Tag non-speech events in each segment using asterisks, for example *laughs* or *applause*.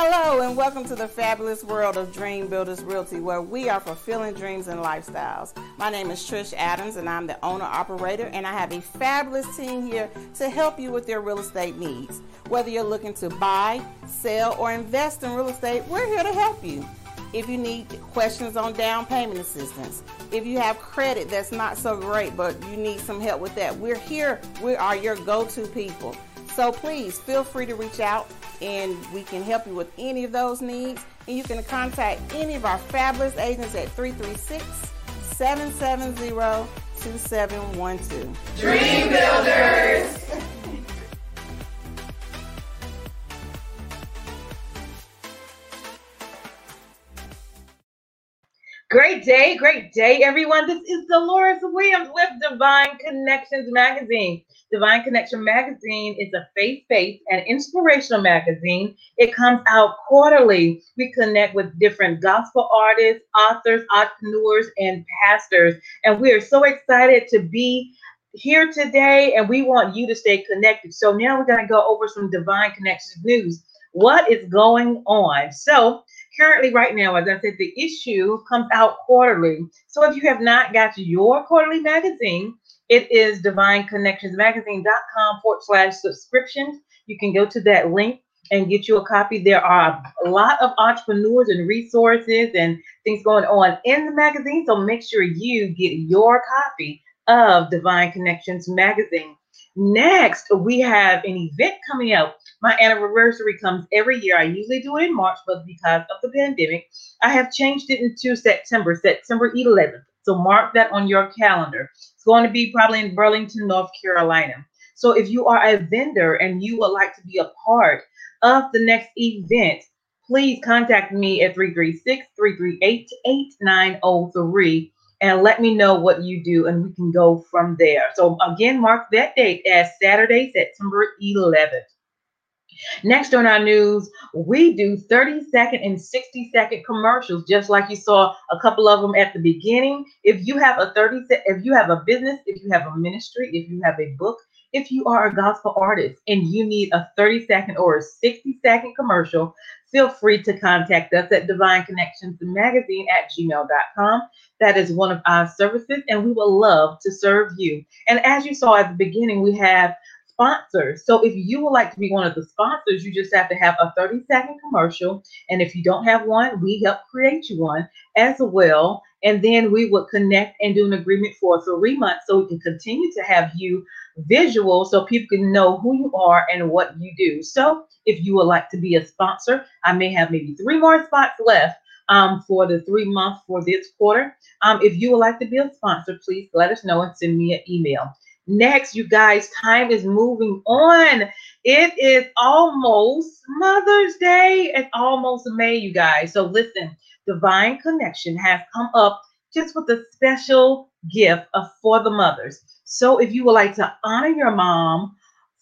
Hello, and welcome to the fabulous world of Dream Builders Realty, where we are fulfilling dreams and lifestyles. My name is Trish Adams, and I'm the owner operator, and I have a fabulous team here to help you with your real estate needs. Whether you're looking to buy, sell, or invest in real estate, we're here to help you. If you need questions on down payment assistance, if you have credit that's not so great, but you need some help with that, we're here. We are your go to people. So please feel free to reach out and we can help you with any of those needs. And you can contact any of our fabulous agents at 336 770 2712. Dream Builders! Great day, great day, everyone. This is Deloris Williams with Divine Connections Magazine. Divine Connection Magazine is a faith based and inspirational magazine. It comes out quarterly. We connect with different gospel artists, authors, entrepreneurs, and pastors. And we are so excited to be here today, and we want you to stay connected. So now we're going to go over some Divine Connections news. What is going on? So, currently right now as i said the issue comes out quarterly. So if you have not got your quarterly magazine it is divineconnectionsmagazine.com forward slash subscriptions. You can go to that link and get you a copy. There are a lot of entrepreneurs and resources and things going on in the magazine so make sure you get your copy of divine connections magazine. Next, we have an event coming up. My anniversary comes every year. I usually do it in March, but because of the pandemic, I have changed it into September, September 11th. So mark that on your calendar. It's going to be probably in Burlington, North Carolina. So if you are a vendor and you would like to be a part of the next event, please contact me at 336 338 8903 and let me know what you do and we can go from there. So again, mark that date as Saturday, September 11th. Next on our news, we do 30 second and 60 second commercials, just like you saw a couple of them at the beginning. If you have a 30 if you have a business, if you have a ministry, if you have a book, if you are a gospel artist and you need a 30 second or a 60 second commercial, feel free to contact us at Divine Connections Magazine at gmail.com. That is one of our services, and we would love to serve you. And as you saw at the beginning, we have sponsors. So if you would like to be one of the sponsors, you just have to have a 30 second commercial. And if you don't have one, we help create you one as well. And then we would connect and do an agreement for three months so we can continue to have you visual so people can know who you are and what you do. So if you would like to be a sponsor, I may have maybe three more spots left um, for the three months for this quarter. Um, if you would like to be a sponsor, please let us know and send me an email. Next, you guys, time is moving on. It is almost Mother's Day. It's almost May, you guys. So listen, Divine Connection has come up just with a special gift for the mothers. So if you would like to honor your mom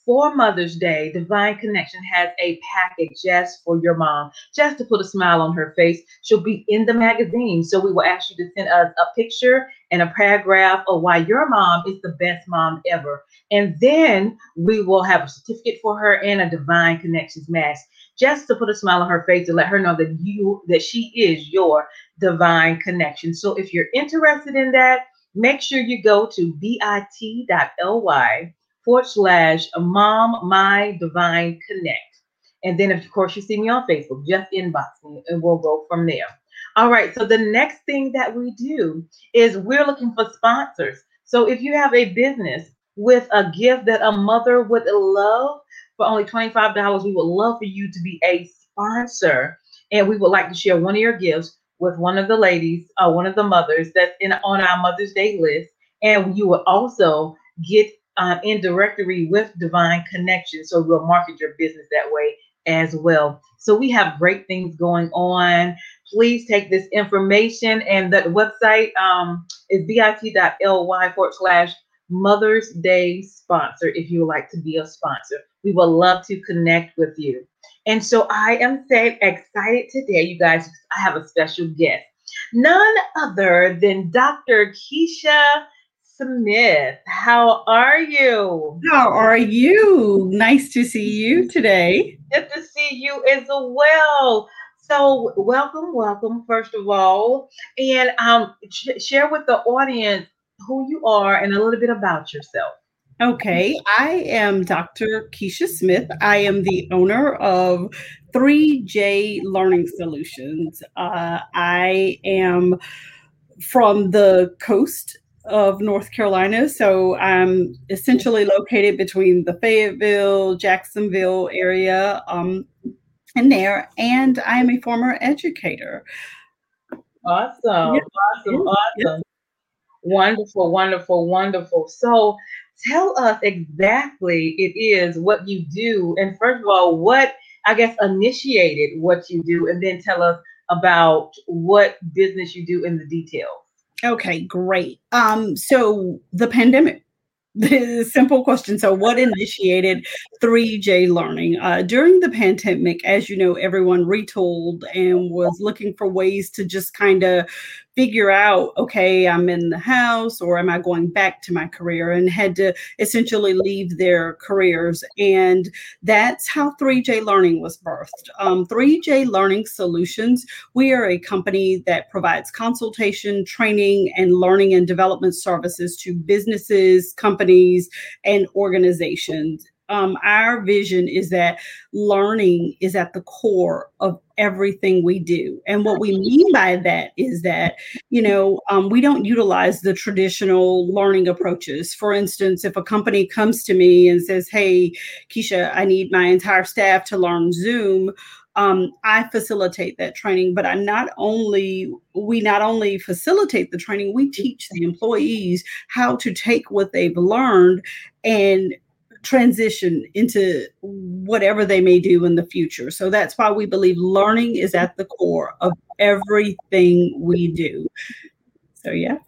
for Mother's Day, Divine Connection has a package just for your mom, just to put a smile on her face. She'll be in the magazine. So we will ask you to send us a picture and a paragraph of why your mom is the best mom ever. And then we will have a certificate for her and a Divine Connections mask just to put a smile on her face to let her know that you that she is your divine connection. So if you're interested in that, make sure you go to bit.ly forward slash mom my divine connect. And then, of course, you see me on Facebook, just inbox me and we'll go from there. All right. So the next thing that we do is we're looking for sponsors. So if you have a business with a gift that a mother would love for only $25, we would love for you to be a sponsor. And we would like to share one of your gifts with one of the ladies, uh, one of the mothers that's in on our Mother's Day list. And you will also get uh, in directory with Divine Connection. So we'll market your business that way as well. So we have great things going on. Please take this information and the website um, is bit.ly forward slash Mother's Day sponsor if you would like to be a sponsor. We would love to connect with you. And so I am so excited today, you guys. I have a special guest, none other than Dr. Keisha Smith. How are you? How are you? Nice to see you today. Good to see you as well. So, welcome, welcome, first of all, and um, sh- share with the audience who you are and a little bit about yourself. Okay, I am Dr. Keisha Smith. I am the owner of 3J Learning Solutions. Uh, I am from the coast of North Carolina. So I'm essentially located between the Fayetteville, Jacksonville area um, and there. And I am a former educator. Awesome. Awesome. Awesome. Wonderful, wonderful, wonderful. So tell us exactly it is what you do. And first of all, what I guess initiated what you do, and then tell us about what business you do in the details. Okay, great. Um, so the pandemic *laughs* the simple question. So, what initiated 3J learning? Uh, during the pandemic, as you know, everyone retooled and was looking for ways to just kind of figure out okay i'm in the house or am i going back to my career and had to essentially leave their careers. And that's how 3j learning was birthed. Um, 3j learning solutions we are a company that provides consultation training and learning and development services to businesses companies and organizations. Um, our vision is that learning is at the core of everything we do. And what we mean by that is that, you know, um, we don't utilize the traditional learning approaches. For instance, if a company comes to me and says, Hey, Keisha, I need my entire staff to learn Zoom. Um, I facilitate that training, but I not only we not only facilitate the training, we teach the employees how to take what they've learned and transition into whatever they may do in the future. So that's why we believe learning is at the core of everything we do. So, yeah.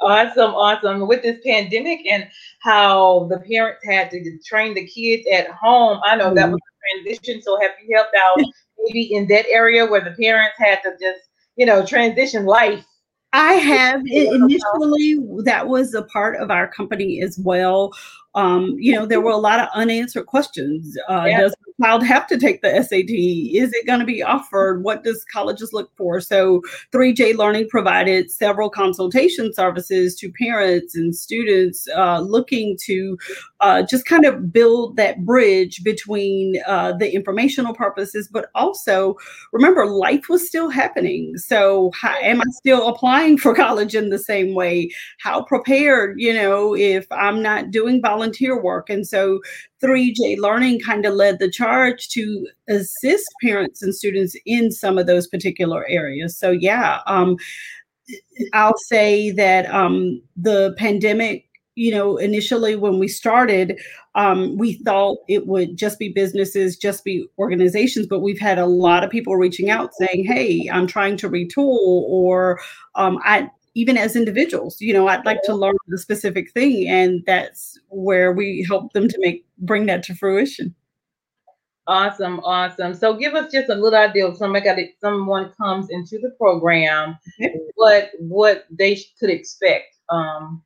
Awesome, awesome. With this pandemic and how the parents had to train the kids at home, I know mm-hmm. that was a transition. So, have you helped out maybe in that area where the parents had to just, you know, transition life I have initially that was a part of our company as well um, you know, there were a lot of unanswered questions. Uh, yeah. Does the child have to take the SAT? Is it going to be offered? What does colleges look for? So, 3J Learning provided several consultation services to parents and students uh, looking to uh, just kind of build that bridge between uh, the informational purposes, but also remember, life was still happening. So, how, am I still applying for *laughs* college in the same way? How prepared, you know, if I'm not doing volunteer volunteer work. And so 3J Learning kind of led the charge to assist parents and students in some of those particular areas. So, yeah, um, I'll say that um, the pandemic you know, initially when we started, um, we thought it would just be businesses, just be organizations, but we've had a lot of people reaching out saying, "Hey, I'm trying to retool," or um, "I even as individuals you know i'd like to learn the specific thing and that's where we help them to make bring that to fruition. Awesome awesome. So give us just a little idea of somebody someone comes into the program what what they could expect um,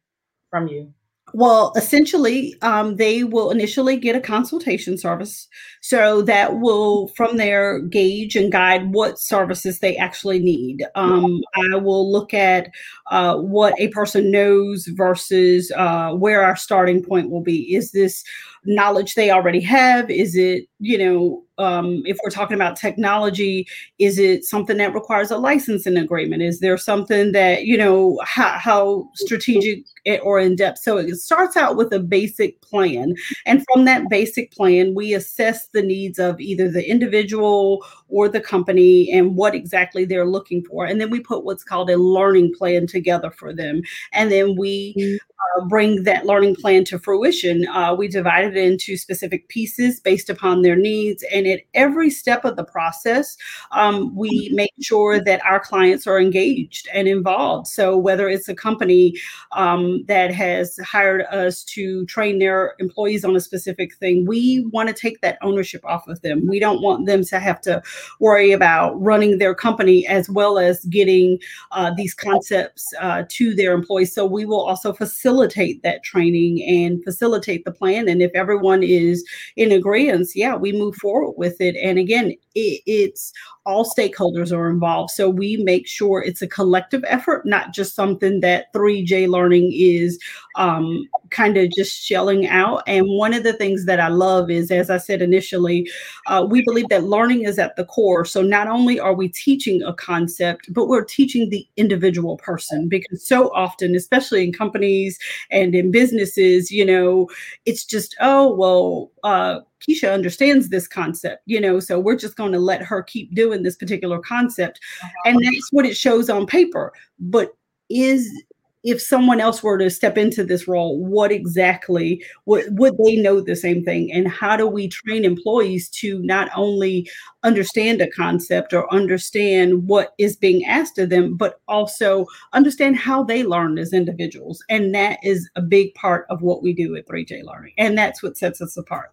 from you well, essentially, um, they will initially get a consultation service. So that will, from there, gauge and guide what services they actually need. Um, I will look at uh, what a person knows versus uh, where our starting point will be. Is this knowledge they already have? Is it, you know, um, if we're talking about technology, is it something that requires a licensing agreement? Is there something that, you know, how, how strategic or in depth? So it starts out with a basic plan. And from that basic plan, we assess the needs of either the individual or the company and what exactly they're looking for. And then we put what's called a learning plan together for them. And then we mm. Uh, bring that learning plan to fruition. Uh, we divide it into specific pieces based upon their needs. And at every step of the process, um, we make sure that our clients are engaged and involved. So whether it's a company um, that has hired us to train their employees on a specific thing, we want to take that ownership off of them. We don't want them to have to worry about running their company as well as getting uh, these concepts uh, to their employees. So we will also facilitate that training and facilitate the plan. And if everyone is in agreement, yeah, we move forward with it. And again, it, it's all stakeholders are involved. So we make sure it's a collective effort, not just something that 3J Learning is um, kind of just shelling out. And one of the things that I love is, as I said initially, uh, we believe that learning is at the core. So not only are we teaching a concept, but we're teaching the individual person because so often, especially in companies and in businesses, you know, it's just, oh, well, uh, Keisha understands this concept, you know, so we're just going to let her keep doing this particular concept. Uh-huh. And that's what it shows on paper. But is if someone else were to step into this role, what exactly would, would they know the same thing? And how do we train employees to not only understand a concept or understand what is being asked of them, but also understand how they learn as individuals? And that is a big part of what we do at 3J Learning. And that's what sets us apart.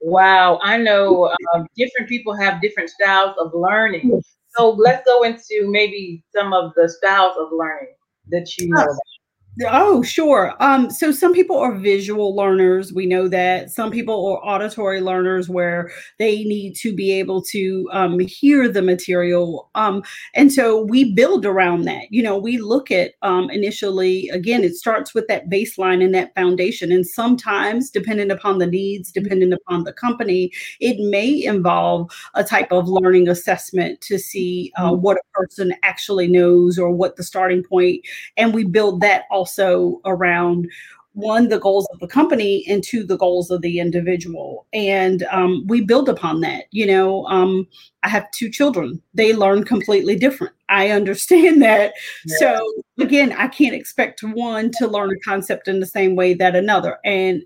Wow, I know uh, different people have different styles of learning. So let's go into maybe some of the styles of learning that you know about. Oh, sure. Um, so some people are visual learners. We know that some people are auditory learners where they need to be able to um, hear the material. Um, and so we build around that. You know, we look at um, initially, again, it starts with that baseline and that foundation. And sometimes, depending upon the needs, depending upon the company, it may involve a type of learning assessment to see uh, mm-hmm. what a person actually knows or what the starting point. And we build that also also around one the goals of the company and two the goals of the individual. And um, we build upon that you know um, i have two children. They learn completely different. I understand *laughs* that. Yeah. so again i can't expect one to learn a concept in the same way that another. And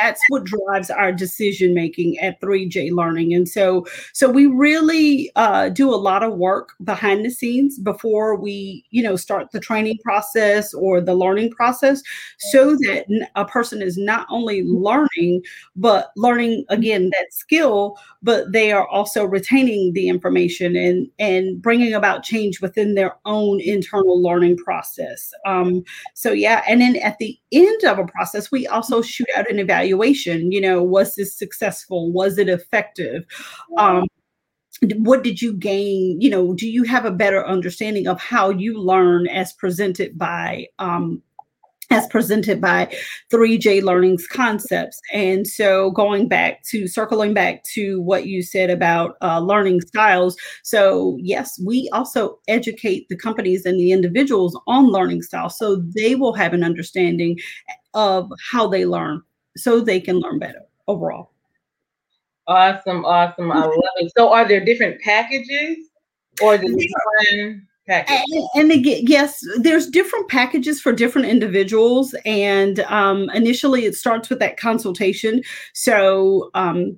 that's what drives our decision making at 3J Learning. And so, so we really uh, do a lot of work behind the scenes before we, you know, start the training process or the learning process, so that a person is not only learning, but learning again that skill, but they are also retaining the information and and bringing about change within their own internal learning process. Um, so yeah, and then at the end of a process, we also shoot out an evaluation evaluation you know was this successful was it effective um, what did you gain you know do you have a better understanding of how you learn as presented by um, as presented by 3J Learning's concepts. And so, going back to circling back to what you said about uh, learning styles. So, yes, we also educate the companies and the individuals on learning styles so they will have an understanding of how they learn so they can learn better overall. Awesome, awesome. I love it. So are there different packages or the different package? And, and again, yes, there's different packages for different individuals. And um, initially it starts with that consultation. So um,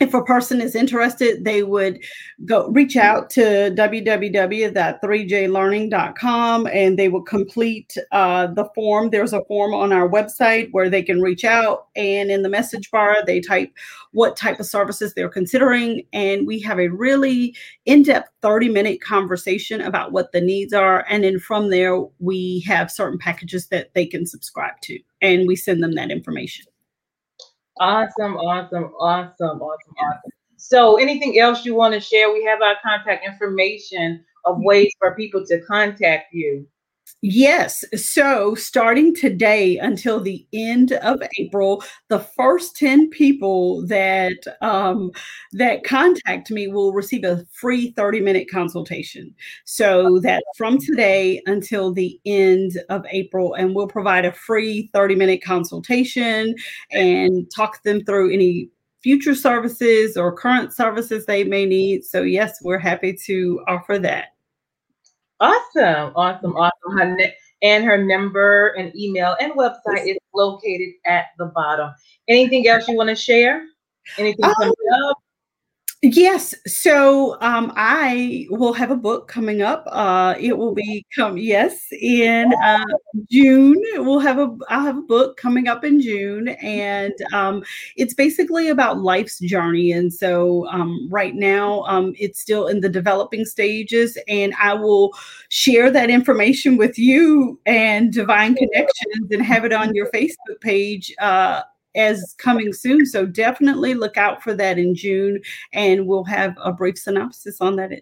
if a person is interested, they would go reach out to www.3jlearning.com and they will complete uh, the form. There's a form on our website where they can reach out, and in the message bar, they type what type of services they're considering. And we have a really in depth 30 minute conversation about what the needs are. And then from there, we have certain packages that they can subscribe to, and we send them that information. Awesome, awesome, awesome, awesome, awesome. So, anything else you want to share? We have our contact information of ways for people to contact you. Yes. So starting today until the end of April, the first 10 people that um, that contact me will receive a free 30 minute consultation. So that from today until the end of April, and we'll provide a free 30 minute consultation and talk them through any future services or current services they may need. So yes, we're happy to offer that. Awesome, awesome, awesome. Her ne- and her number and email and website is located at the bottom. Anything else you want to share? Anything um, coming up? Yes. So um, I will have a book coming up. Uh, it will be come yes in uh, June. We'll have a I'll have a book coming up in June, and um, it's basically about life's journey. And so um, right now um, it's still in the developing stages, and I will share that information with you and Divine Connections and have it on your Facebook page. Uh, as coming soon. So definitely look out for that in June, and we'll have a brief synopsis on that.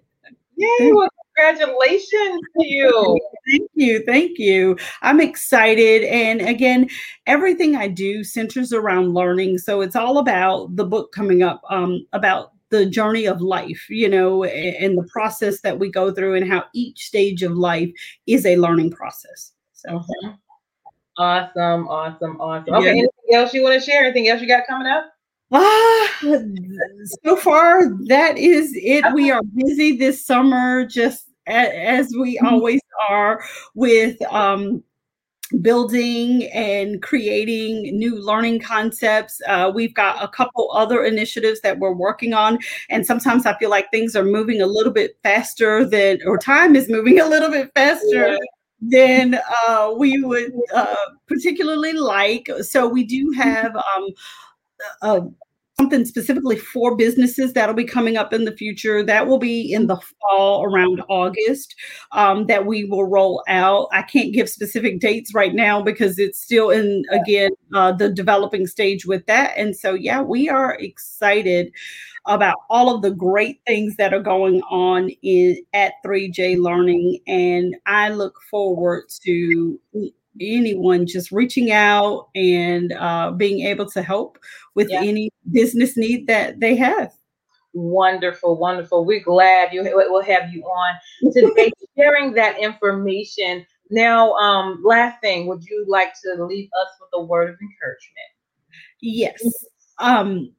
Yay! Well, congratulations to you. thank you. Thank you. I'm excited. And again, everything I do centers around learning. So it's all about the book coming up um, about the journey of life, you know, and the process that we go through and how each stage of life is a learning process. So. Awesome, awesome, awesome. Okay, yeah. Else you want to share? Anything else you got coming up? Ah, so far that is it. We are busy this summer, just as we mm-hmm. always are, with um, building and creating new learning concepts. Uh, we've got a couple other initiatives that we're working on. And sometimes I feel like things are moving a little bit faster than, or time is moving a little bit faster yeah then uh, we would uh, particularly like. So we do have um, uh, something specifically for businesses that'll be coming up in the future. That will be in the fall around August um, that we will roll out. I can't give specific dates right now because it's still in again uh, the developing stage with that. And so yeah, we are excited about all of the great things that are going on in at 3J Learning, and I look forward to anyone just reaching out and uh, being able to help with yeah. any business need that they have. Wonderful, wonderful. We're glad you we'll have you on today *laughs* sharing that information. Now, um, last thing, would you like to leave us with a word of encouragement? Yes. Um,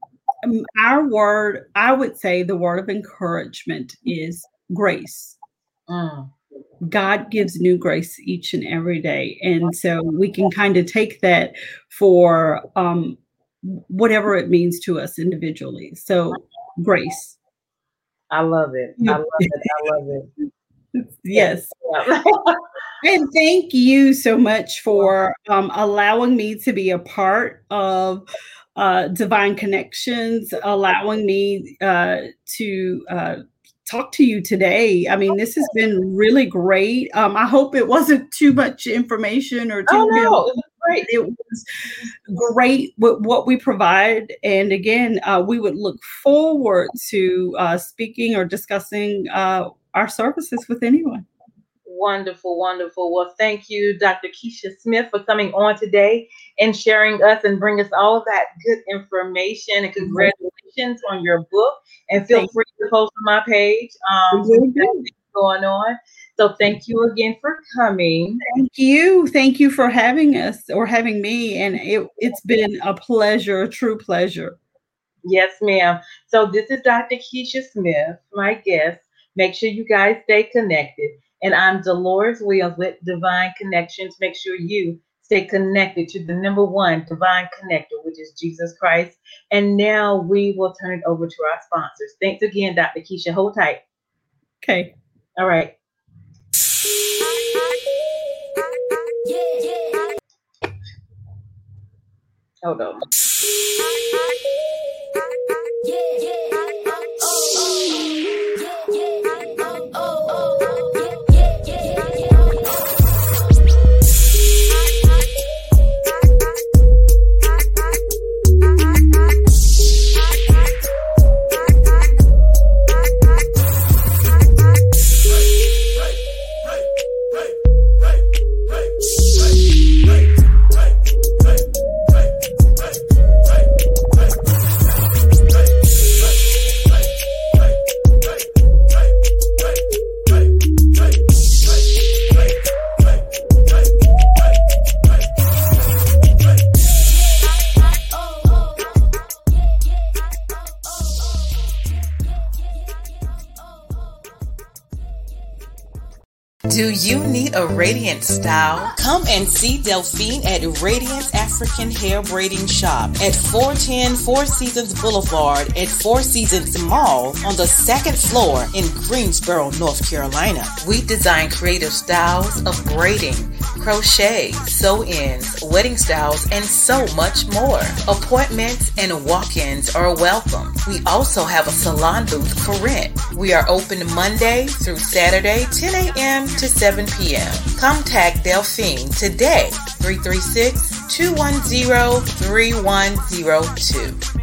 our word, I would say the word of encouragement is grace. Mm. God gives new grace each and every day. And so we can kind of take that for um, whatever it means to us individually. So, grace. I love it. I love it. I love it. *laughs* yes. *laughs* and thank you so much for um, allowing me to be a part of uh, Divine Connections, allowing me uh, to uh, talk to you today. I mean, this has been really great. Um, I hope it wasn't too much information or too oh, no. it was great. It was great with what we provide. And again, uh, we would look forward to uh, speaking or discussing uh, our services with anyone. Wonderful, wonderful. Well, thank you, Dr. Keisha Smith, for coming on today and sharing us and bring us all of that good information. And congratulations on your book. And feel thank free to post on my page. Um, going on. So thank you again for coming. Thank you. Thank you for having us or having me. And it, it's been a pleasure, a true pleasure. Yes, ma'am. So this is Dr. Keisha Smith, my guest. Make sure you guys stay connected. And I'm Deloris Williams with Divine Connections. Make sure you stay connected to the number one divine connector, which is Jesus Christ. And now we will turn it over to our sponsors. Thanks again, Dr. Keisha. Hold tight. Okay. All right. Hold on. Radiant style? Come and see Delphine at Radiance African Hair Braiding Shop at 410 Four Seasons Boulevard at Four Seasons Mall on the second floor in Greensboro, North Carolina. We design creative styles of braiding, crochet, sew-ins, wedding styles, and so much more. Appointments and walk-ins are welcome. We also have a salon booth for rent. We are open Monday through Saturday, 10 a.m to 7 p.m. Contact Delphine today, 336 210 3102.